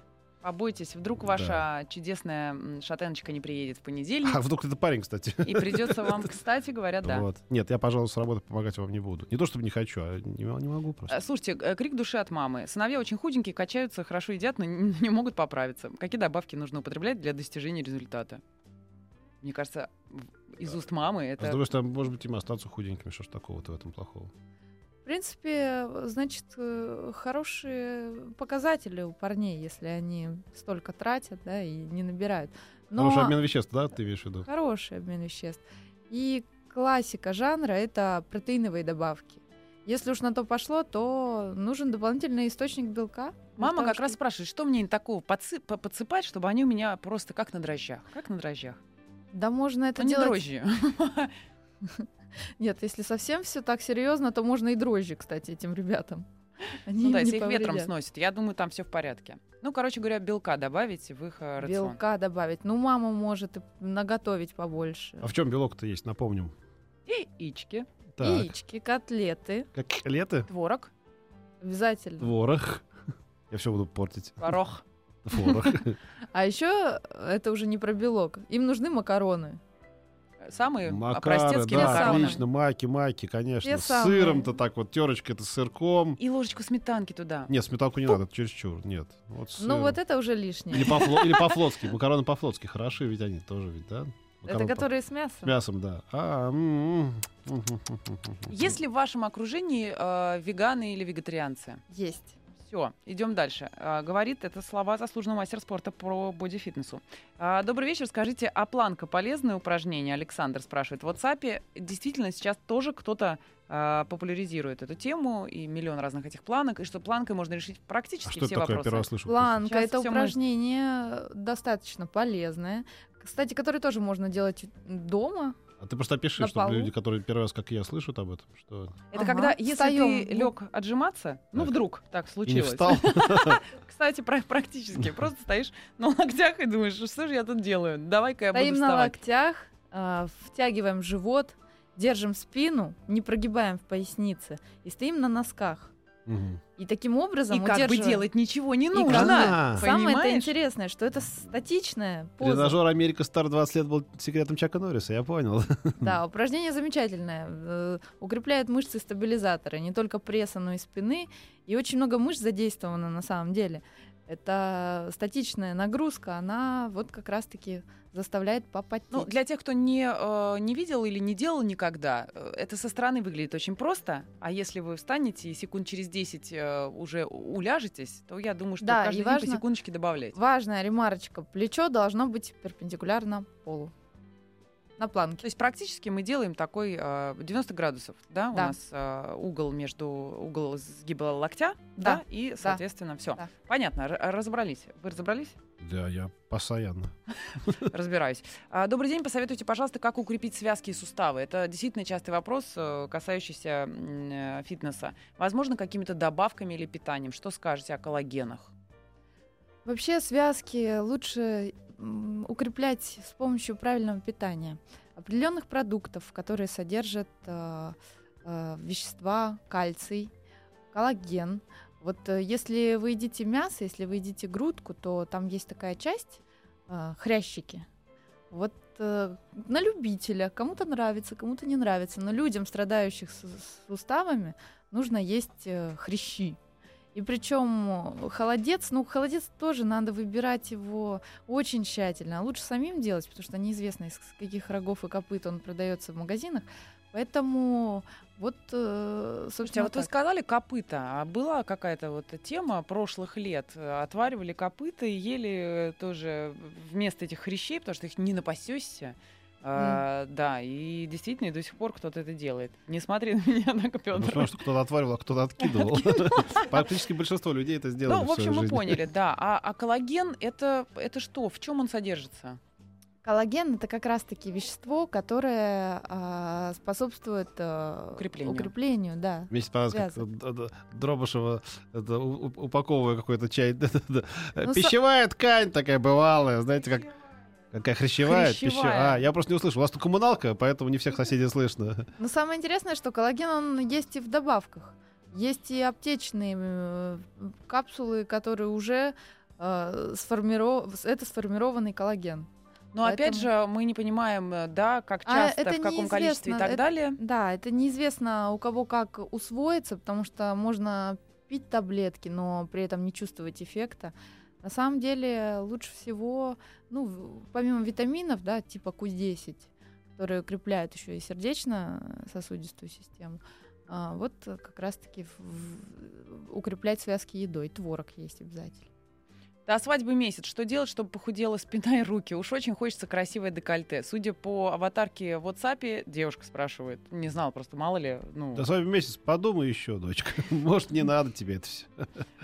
[SPEAKER 2] Побойтесь, вдруг ваша чудесная м, шатеночка не приедет в понедельник,
[SPEAKER 1] А вдруг это парень, кстати.
[SPEAKER 2] и придется вам, кстати говоря, да.
[SPEAKER 1] Вот. Нет, я, пожалуй, с работы помогать вам не буду. Не то, чтобы не хочу, а не, не могу просто.
[SPEAKER 2] Э, Слушайте, э, крик души от мамы. Сыновья очень худенькие, качаются, хорошо едят, но не могут поправиться. Какие добавки нужно употреблять для достижения результата? Мне кажется, из уст мамы
[SPEAKER 1] А с
[SPEAKER 2] это...
[SPEAKER 1] другой стороны, может быть, им остаться худенькими, что ж такого-то в этом плохого.
[SPEAKER 3] В принципе, значит, э, хорошие показатели у парней, если они столько тратят, да, и не набирают. Но
[SPEAKER 1] Хороший обмен веществ, да, ты имеешь в виду?
[SPEAKER 3] хороший обмен веществ. И классика жанра — это протеиновые добавки. Если уж на то пошло, то нужен дополнительный источник белка.
[SPEAKER 2] Мама
[SPEAKER 3] того,
[SPEAKER 2] как раз
[SPEAKER 3] чтобы-
[SPEAKER 2] спрашивает, что мне такого подсы- по- подсыпать, чтобы они у меня просто как на дрожжах. Как на дрожжах.
[SPEAKER 3] Да можно это
[SPEAKER 2] не
[SPEAKER 3] делать...
[SPEAKER 2] дрожжи.
[SPEAKER 3] Нет, если совсем все так серьезно, то можно и дрожжи, кстати, этим ребятам. Они
[SPEAKER 2] Ну да, если их ветром сносит. Я думаю, там все в порядке. Ну, короче говоря, белка добавить в их э, рацион.
[SPEAKER 3] Белка добавить. Ну, мама может и наготовить побольше.
[SPEAKER 1] А в чем белок-то есть, напомним.
[SPEAKER 2] Яички,
[SPEAKER 1] Так,
[SPEAKER 3] Яички, котлеты.
[SPEAKER 1] как лето,
[SPEAKER 2] творог,
[SPEAKER 3] Обязательно.
[SPEAKER 1] творог. Я все буду портить.
[SPEAKER 2] горох.
[SPEAKER 1] Творог.
[SPEAKER 3] А еще это уже не про белок. Им нужны макароны.
[SPEAKER 2] Самые
[SPEAKER 1] Макары,
[SPEAKER 2] простецкие
[SPEAKER 1] да,
[SPEAKER 2] макароны.
[SPEAKER 1] отлично. Маки, маки, конечно.
[SPEAKER 3] Те
[SPEAKER 1] С
[SPEAKER 3] самые.
[SPEAKER 1] сыром-то так вот, терочка это с сырком.
[SPEAKER 2] И ложечку сметанки туда.
[SPEAKER 1] Нет, сметанку не надо, это чересчур. Нет. Вот с
[SPEAKER 3] Ну,
[SPEAKER 1] сыром.
[SPEAKER 3] вот это уже лишнее.
[SPEAKER 1] Или, по-фло- или по-флотски. Макароны по-флотски хороши, ведь они тоже ведь, да?
[SPEAKER 3] Это
[SPEAKER 1] Макароны по-
[SPEAKER 3] которые с мясом.
[SPEAKER 1] С мясом, да. А, м, м, м, м, м, м.
[SPEAKER 2] Есть ли в вашем окружении э, веганы или вегетарианцы?
[SPEAKER 3] Есть.
[SPEAKER 2] Все, идем дальше. А, говорит это слова заслуженного мастера спорта по бодифитнесу. А, добрый вечер. Скажите, а планка полезное упражнение? Александр спрашивает. В WhatsApp действительно сейчас тоже кто-то а, популяризирует эту тему и миллион разных этих планок, и что планкой можно решить
[SPEAKER 1] А
[SPEAKER 2] практически
[SPEAKER 1] что это
[SPEAKER 2] все
[SPEAKER 1] такое?
[SPEAKER 2] вопросы.
[SPEAKER 1] Первый раз слышу.
[SPEAKER 3] Планка это упражнение достаточно полезное. Кстати, которое тоже можно делать дома.
[SPEAKER 1] А ты просто опиши,
[SPEAKER 3] На
[SPEAKER 1] чтобы
[SPEAKER 3] полу.
[SPEAKER 1] люди, которые первый раз, как и я, слышат об этом, что
[SPEAKER 2] Это
[SPEAKER 3] Ага,
[SPEAKER 2] когда, если
[SPEAKER 3] встаём.
[SPEAKER 2] ты лег отжиматься, ну
[SPEAKER 1] Так.
[SPEAKER 2] вдруг так
[SPEAKER 1] и
[SPEAKER 2] случилось.
[SPEAKER 1] встал.
[SPEAKER 2] Кстати, пра- практически. Просто стоишь на локтях и думаешь, что же я тут делаю? Давай-ка я буду
[SPEAKER 3] Стоим на
[SPEAKER 2] вставать.
[SPEAKER 3] локтях, а, втягиваем живот, держим спину, не прогибаем в пояснице и стоим на носках.
[SPEAKER 1] Мгм.
[SPEAKER 3] И таким образом
[SPEAKER 2] И как бы делать ничего не нужно.
[SPEAKER 1] как-
[SPEAKER 3] Самое это интересное, что это статичная поза.
[SPEAKER 1] Тренажер Америка Стар 20 лет был секретом Чака Норриса, я понял.
[SPEAKER 3] Да, упражнение замечательное. Э, Укрепляет мышцы стабилизаторы, не только пресса, но и спины. И очень много мышц задействовано на самом деле. Это статичная нагрузка, она вот как раз-таки заставляет попотеть.
[SPEAKER 2] Ну, для тех, кто не, э, не видел или не делал никогда, э, это со стороны выглядит очень просто. А если вы встанете и секунд через 10 э, уже уляжетесь, то я думаю, что
[SPEAKER 3] Да,
[SPEAKER 2] каждый
[SPEAKER 3] и
[SPEAKER 2] день по секундочке добавлять.
[SPEAKER 3] Важная ремарочка. Плечо должно быть перпендикулярно полу. На планке.
[SPEAKER 2] То есть практически мы делаем такой э, 90 градусов, да, у
[SPEAKER 3] Да.
[SPEAKER 2] нас э, угол между угол сгиба локтя, да,
[SPEAKER 3] Да,
[SPEAKER 2] и, соответственно, все.
[SPEAKER 3] да.
[SPEAKER 2] Понятно, разобрались. Вы разобрались?
[SPEAKER 1] Да, я постоянно.
[SPEAKER 2] Разбираюсь. А, Добрый день. Посоветуйте, пожалуйста, как укрепить связки и суставы. Это действительно частый вопрос, э, касающийся э, фитнеса. Возможно, какими-то добавками или питанием. Что скажете о коллагенах?
[SPEAKER 3] Вообще связки лучше укреплять с помощью правильного питания. Определенных продуктов, которые содержат э, э, вещества, кальций, коллаген. Вот э, если вы едите мясо, если вы едите грудку, то там есть такая часть, э, хрящики. Вот э, на любителя, кому-то нравится, кому-то не нравится, но людям, страдающих с- с суставами, нужно есть э, хрящи. И причем холодец, ну, холодец тоже надо выбирать его очень тщательно. А лучше самим делать, потому что неизвестно, из каких рогов и копыт он продается в магазинах. Поэтому вот, э,
[SPEAKER 2] Слушайте,
[SPEAKER 3] собственно,
[SPEAKER 2] а вот вы
[SPEAKER 3] так.
[SPEAKER 2] сказали копыта, а была какая-то вот тема прошлых лет. Э, Отваривали копыта и ели э, тоже вместо этих хрящей, потому что их не напасешься. А, да, и действительно, и до сих пор кто-то это делает. Не смотри на меня
[SPEAKER 1] Ну,
[SPEAKER 2] Петр.
[SPEAKER 1] потому что кто-то отваривал, а кто-то откидывал. Практически большинство людей это сделали
[SPEAKER 2] Ну, в общем, мы поняли, да. А, а коллаген это, это что? В чем он содержится?
[SPEAKER 3] Коллаген это как раз-таки вещество, которое а, способствует а,
[SPEAKER 2] Укреплению.
[SPEAKER 3] укреплению, да.
[SPEAKER 1] Мне понравилось, как д- Дробышева это, упаковывая какой-то чай.
[SPEAKER 3] Ну, со-
[SPEAKER 1] Пищевая ткань такая бывалая, знаете, как Какая хрящевая,
[SPEAKER 2] Хрящевая.
[SPEAKER 1] пищевая. А, я просто не услышал. У вас тут коммуналка, поэтому не всех соседей слышно.
[SPEAKER 3] Но самое интересное, что коллаген, он есть и в добавках. Есть и аптечные э, капсулы, которые уже э, сформиро- это сформированный коллаген.
[SPEAKER 2] Но опять
[SPEAKER 3] Поэтому-
[SPEAKER 2] же, мы не понимаем, э, да, как
[SPEAKER 3] А,
[SPEAKER 2] часто,
[SPEAKER 3] это
[SPEAKER 2] в каком количестве и так
[SPEAKER 3] Это-
[SPEAKER 2] далее.
[SPEAKER 3] Да, это неизвестно у кого как усвоится, потому что можно пить таблетки, но при этом не чувствовать эффекта. На самом деле лучше всего, ну, помимо витаминов, да, типа Q10, которые укрепляют еще и сердечно-сосудистую систему, а, вот как раз-таки укреплять связки едой. Творог есть обязательно.
[SPEAKER 2] До свадьбы месяц. Что делать, чтобы похудела спина и руки? Уж очень хочется красивое декольте. Судя по аватарке в WhatsApp, девушка спрашивает. Не знала, просто мало ли. Ну,
[SPEAKER 1] Да с вами месяц подумай еще, дочка. Может, не надо тебе это все.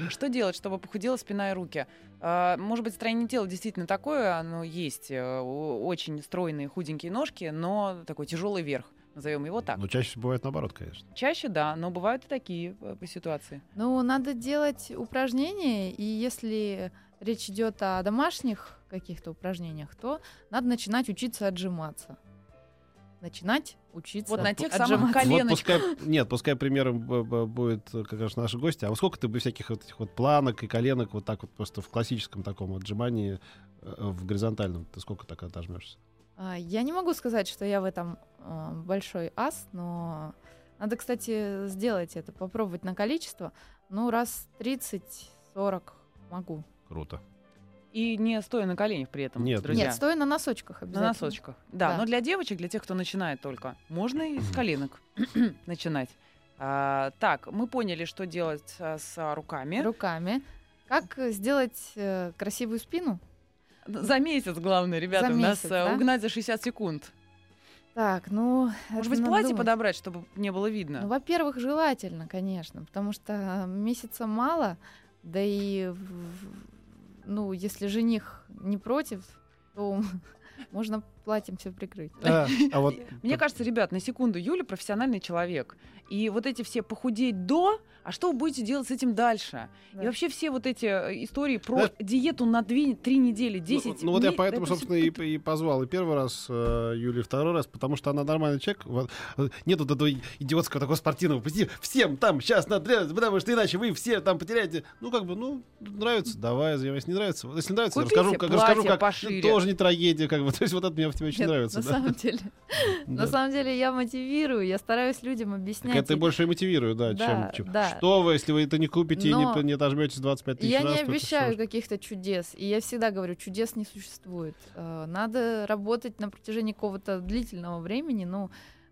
[SPEAKER 2] Что делать, чтобы похудела спина и руки? А, Может быть, строение тела действительно такое, оно есть. э, Очень стройные худенькие ножки, но такой тяжелый верх. Назовем его так.
[SPEAKER 1] Но чаще всего бывает наоборот, конечно.
[SPEAKER 2] Чаще да, но бывают и такие э, по ситуации.
[SPEAKER 3] Ну, надо делать упражнения, и если речь идет о домашних каких-то упражнениях, то надо начинать учиться отжиматься. Начинать учиться
[SPEAKER 2] Вот на тех
[SPEAKER 3] отжиматься.
[SPEAKER 2] самых
[SPEAKER 1] Вот
[SPEAKER 2] коленочках.
[SPEAKER 1] пускай, нет, пускай примером будет э, как раз наши гости. А вот сколько ты бы всяких вот этих вот планок и коленок вот так вот просто в классическом таком отжимании э, в горизонтальном, ты сколько так отожмешься?
[SPEAKER 3] А, Я не могу сказать, что я в этом а, большой ас, но надо, кстати, сделать это, попробовать на количество. Ну, раз 30-40 могу.
[SPEAKER 1] Круто.
[SPEAKER 2] И не стоя на коленях при этом,
[SPEAKER 1] Нет,
[SPEAKER 2] друзья.
[SPEAKER 3] Нет, стоя на носочках
[SPEAKER 2] На
[SPEAKER 3] обязательно.
[SPEAKER 2] носочках. Да,
[SPEAKER 3] Да.
[SPEAKER 2] но для девочек, для тех, кто начинает только, можно и с коленок начинать. А, так, мы поняли, что делать а, с руками.
[SPEAKER 3] Руками. Как э, сделать э, красивую спину?
[SPEAKER 2] За месяц, главное, ребята,
[SPEAKER 3] За
[SPEAKER 2] у нас
[SPEAKER 3] месяц,
[SPEAKER 2] э,
[SPEAKER 3] да?
[SPEAKER 2] угнать за 60 секунд.
[SPEAKER 3] Так, ну...
[SPEAKER 2] Может быть, платье
[SPEAKER 3] думать.
[SPEAKER 2] подобрать, чтобы не было видно?
[SPEAKER 3] Ну, во-первых, желательно, конечно, потому что месяца мало, да и, в- ну, если жених не против, то можно платьем все прикрыть.
[SPEAKER 1] А, а вот
[SPEAKER 2] Мне кажется, ребят, на секунду, Юля профессиональный человек. И вот эти все похудеть до, а что вы будете делать с этим дальше?
[SPEAKER 3] Да.
[SPEAKER 2] И вообще все вот эти э, истории про
[SPEAKER 1] Знаешь-
[SPEAKER 2] диету на 2-3 недели, 10
[SPEAKER 1] Ну, ну вот я поэтому, собственно, и, и позвал и первый раз э, Юлию, и второй раз, потому что она нормальный человек. Вот, э, нет вот этого идиотского такого спортивного позитива. Всем там сейчас надо потому что иначе вы все там потеряете. Ну, как бы, ну, нравится, давай, занимайся. Не нравится. Вот Если нравится,
[SPEAKER 2] Купите
[SPEAKER 1] расскажу, как, расскажу, как
[SPEAKER 2] пошире.
[SPEAKER 1] тоже не трагедия, как бы. То есть вот это мне в тебе очень
[SPEAKER 3] Нет,
[SPEAKER 1] нравится.
[SPEAKER 3] на
[SPEAKER 1] да.
[SPEAKER 3] самом деле, на самом деле я мотивирую, я стараюсь людям объяснять.
[SPEAKER 1] Так это больше и мотивирует, да,
[SPEAKER 3] Да,
[SPEAKER 1] чем, чем-
[SPEAKER 3] да.
[SPEAKER 1] Что вы, если вы это не купите и не, не отожмете 25 тысяч
[SPEAKER 3] Я
[SPEAKER 1] раз,
[SPEAKER 3] не обещаю каких-то чудес, и я всегда говорю, чудес не существует. Э, Надо работать на протяжении какого-то длительного времени, но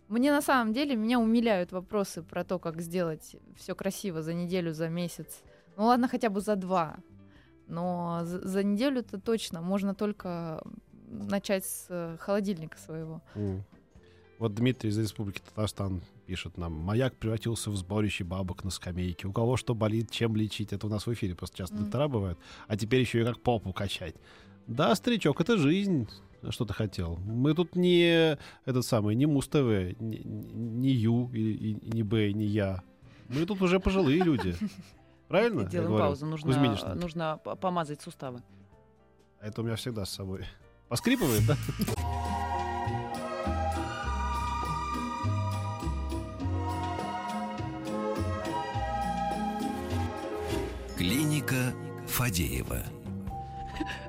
[SPEAKER 3] мне на самом деле меня умиляют вопросы про то, как сделать все красиво за неделю, за месяц. Ну ладно, хотя бы за два. Но за, за неделю это точно можно только начать с э, холодильника своего.
[SPEAKER 1] М. Вот Дмитрий из Республики Татарстан пишет нам. Маяк превратился в сборище бабок на скамейке. У кого что болит, чем лечить. Это у нас в эфире просто часто
[SPEAKER 3] Мгм.
[SPEAKER 1] доктора бывают. А теперь еще и как попу качать. Да, старичок, это жизнь. Что ты хотел? Мы тут не этот самый, не Муз-ТВ, не, не Ю, и, и- не Б, не Я. Мы тут уже пожилые люди. Правильно?
[SPEAKER 2] Делаем паузу, нужно, нужно помазать суставы.
[SPEAKER 1] А Это у меня всегда с собой. Поскрипывает, да?
[SPEAKER 4] Клиника Фадеева.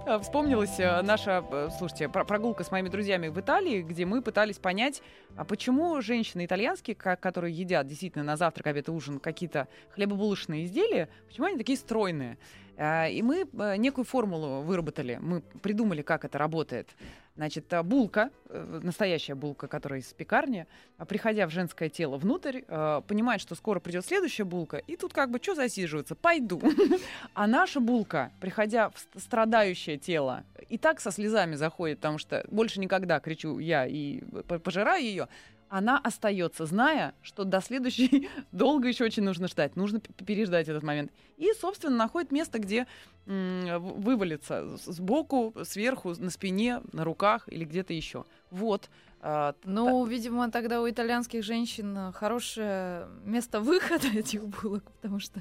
[SPEAKER 2] А, Вспомнилась э, наша, э, слушайте, про- прогулка с моими друзьями в Италии, где мы пытались понять, а почему женщины итальянские, которые едят действительно на завтрак, обед и ужин какие-то хлебобулочные изделия, почему они такие стройные? А, И мы э, некую формулу выработали, мы придумали, как это работает. Значит, а, булка, э, настоящая булка, которая из пекарни, а, приходя в женское тело внутрь, э, понимает, что скоро придет следующая булка, и тут как бы что засиживаться? Пойду. А наша булка, приходя в ст- страдающее тело, и так со слезами заходит, потому что больше никогда кричу я и пожираю ее, она остается, зная, что до следующей долго еще очень нужно ждать, нужно переждать этот момент. И, собственно, находит место, где м, в- вывалиться с- сбоку, сверху, на спине, на руках или где-то еще. Вот. А,
[SPEAKER 3] Ну, видимо, тогда у итальянских женщин э, хорошее место выхода этих булок, потому что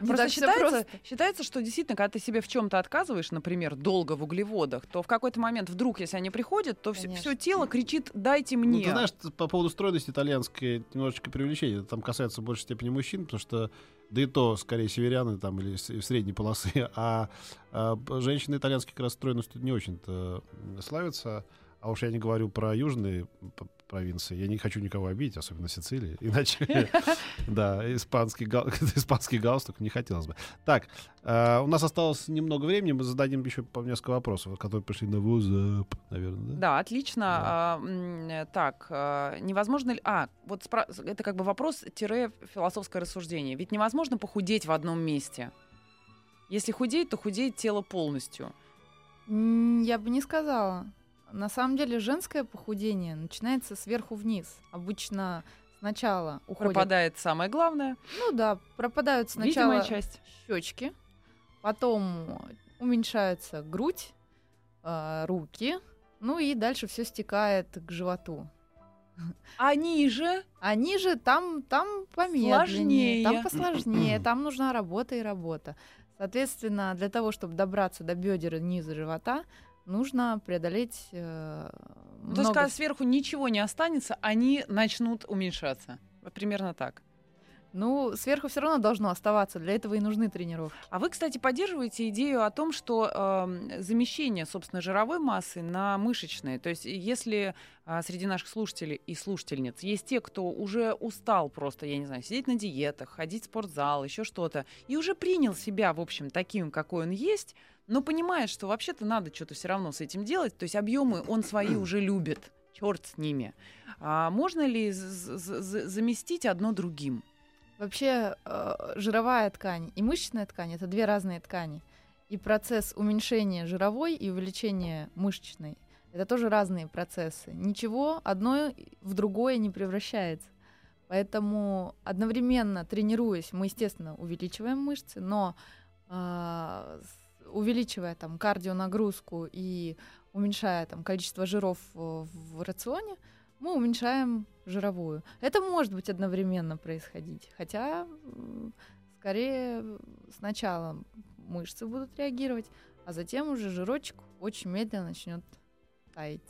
[SPEAKER 3] не
[SPEAKER 2] Просто считается,
[SPEAKER 3] просто.
[SPEAKER 2] считается, что действительно, когда ты себе в чем-то отказываешь, например, долго в углеводах, то в какой-то момент вдруг, если они приходят, то все,
[SPEAKER 3] Конечно.
[SPEAKER 2] тело кричит: дайте
[SPEAKER 1] Ну,
[SPEAKER 2] мне.
[SPEAKER 1] ты знаешь, по поводу стройности итальянской немножечко привлечение. Это Там касается в большей степени мужчин, потому что да и то скорее северяны там или средней полосы, а, а, женщины итальянские как раз стройностью не очень-то славятся. А уж я не говорю про южные провинции. Я не хочу никого обидеть, особенно Сицилии. Иначе, да, испанский, гал- испанский галстук не хотелось бы. Так, э, у нас осталось немного времени. Мы зададим еще по несколько вопросов, которые пришли на WhatsApp, наверное, да?
[SPEAKER 2] Да, отлично.
[SPEAKER 1] Да.
[SPEAKER 2] А, э, так, а, невозможно ли... А, вот это как бы вопрос-философское рассуждение. Ведь невозможно похудеть в одном месте. Если худеть, то худеет тело полностью.
[SPEAKER 3] Я бы не сказала. На самом деле женское похудение начинается сверху вниз. Обычно сначала уходят...
[SPEAKER 2] Пропадает самое главное.
[SPEAKER 3] Ну да, пропадают сначала
[SPEAKER 2] Видимая часть.
[SPEAKER 3] щечки, потом уменьшается грудь, а, руки, ну и дальше все стекает к животу.
[SPEAKER 2] А ниже
[SPEAKER 3] А ниже там, там помедленнее,
[SPEAKER 2] Сложнее.
[SPEAKER 3] там посложнее, там нужна работа и работа. Соответственно, для того, чтобы добраться до бедер и низа живота, нужно преодолеть э,
[SPEAKER 2] Ну, То есть,
[SPEAKER 3] много
[SPEAKER 2] когда сверху ничего не останется, они начнут уменьшаться. Примерно так.
[SPEAKER 3] Ну, сверху все равно должно оставаться. Для этого и нужны тренировки.
[SPEAKER 2] А вы, кстати, поддерживаете идею о том, что эм, замещение, собственно, жировой массы на мышечные. То есть, если а, среди наших слушателей и слушательниц есть те, кто уже устал просто, я не знаю, сидеть на диетах, ходить в спортзал, еще что-то, и уже принял себя, в общем, таким, какой он есть, но понимает, что вообще-то надо что-то все равно с этим делать, то есть объемы он свои уже любит, черт с ними. А можно ли заместить одно другим?
[SPEAKER 3] Вообще, э, жировая ткань и мышечная ткань это две разные ткани. И процесс уменьшения жировой и увеличения мышечной это тоже разные процессы. Ничего одно в другое не превращается. Поэтому одновременно тренируясь, мы, естественно, увеличиваем мышцы, но с- увеличивая там кардионагрузку и уменьшая там количество жиров э, в рационе, мы уменьшаем жировую. Это может быть одновременно происходить, хотя скорее сначала мышцы будут реагировать, а затем уже жирочек очень медленно начнет таять.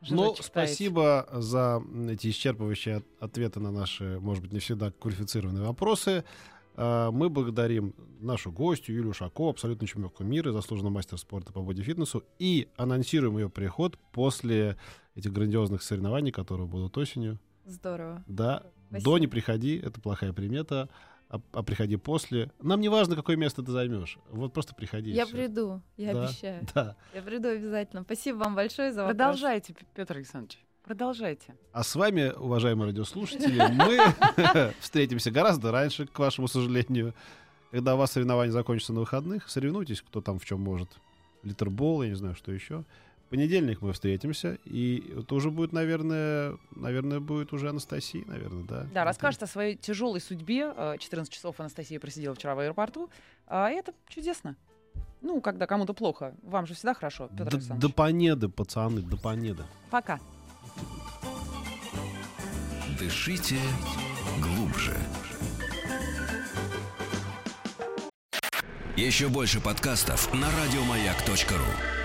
[SPEAKER 1] Ну,
[SPEAKER 2] Жирочек таять.
[SPEAKER 1] спасибо за эти исчерпывающие от- ответы на наши, может быть, не всегда квалифицированные вопросы. А, Мы благодарим нашу гостью Юлию Шако, абсолютно чемпионку мира, заслуженного мастера спорта по бодифитнесу, и анонсируем ее приход после этих грандиозных соревнований, которые будут осенью.
[SPEAKER 3] Здорово.
[SPEAKER 1] Да,
[SPEAKER 3] Спасибо.
[SPEAKER 1] до не приходи, это плохая примета, а, а приходи после. Нам не важно, какое место ты займешь, вот просто приходи. и
[SPEAKER 3] Я
[SPEAKER 1] всё.
[SPEAKER 3] приду, я
[SPEAKER 1] Да.
[SPEAKER 3] обещаю.
[SPEAKER 1] Да.
[SPEAKER 3] Я приду обязательно. Спасибо вам большое за вопрос.
[SPEAKER 2] Продолжайте, Петр Александрович. Продолжайте.
[SPEAKER 1] А с вами, уважаемые радиослушатели, мы встретимся гораздо раньше, к вашему сожалению. Когда у вас соревнования закончатся на выходных, соревнуйтесь, кто там в чем может. Литербол, я не знаю, что еще. В понедельник мы встретимся, и это уже будет, наверное, наверное, будет уже Анастасия, наверное, да?
[SPEAKER 2] Да, расскажет о своей тяжелой судьбе. Э, 14 часов Анастасия просидела вчера в аэропорту. А это чудесно. Ну, когда кому-то плохо. Вам же всегда хорошо, Петр
[SPEAKER 1] Д-
[SPEAKER 2] Александрович.
[SPEAKER 1] До понеды, пацаны, до понеды.
[SPEAKER 2] Пока.
[SPEAKER 4] Дышите глубже. Еще больше подкастов на радиомаяк.ру.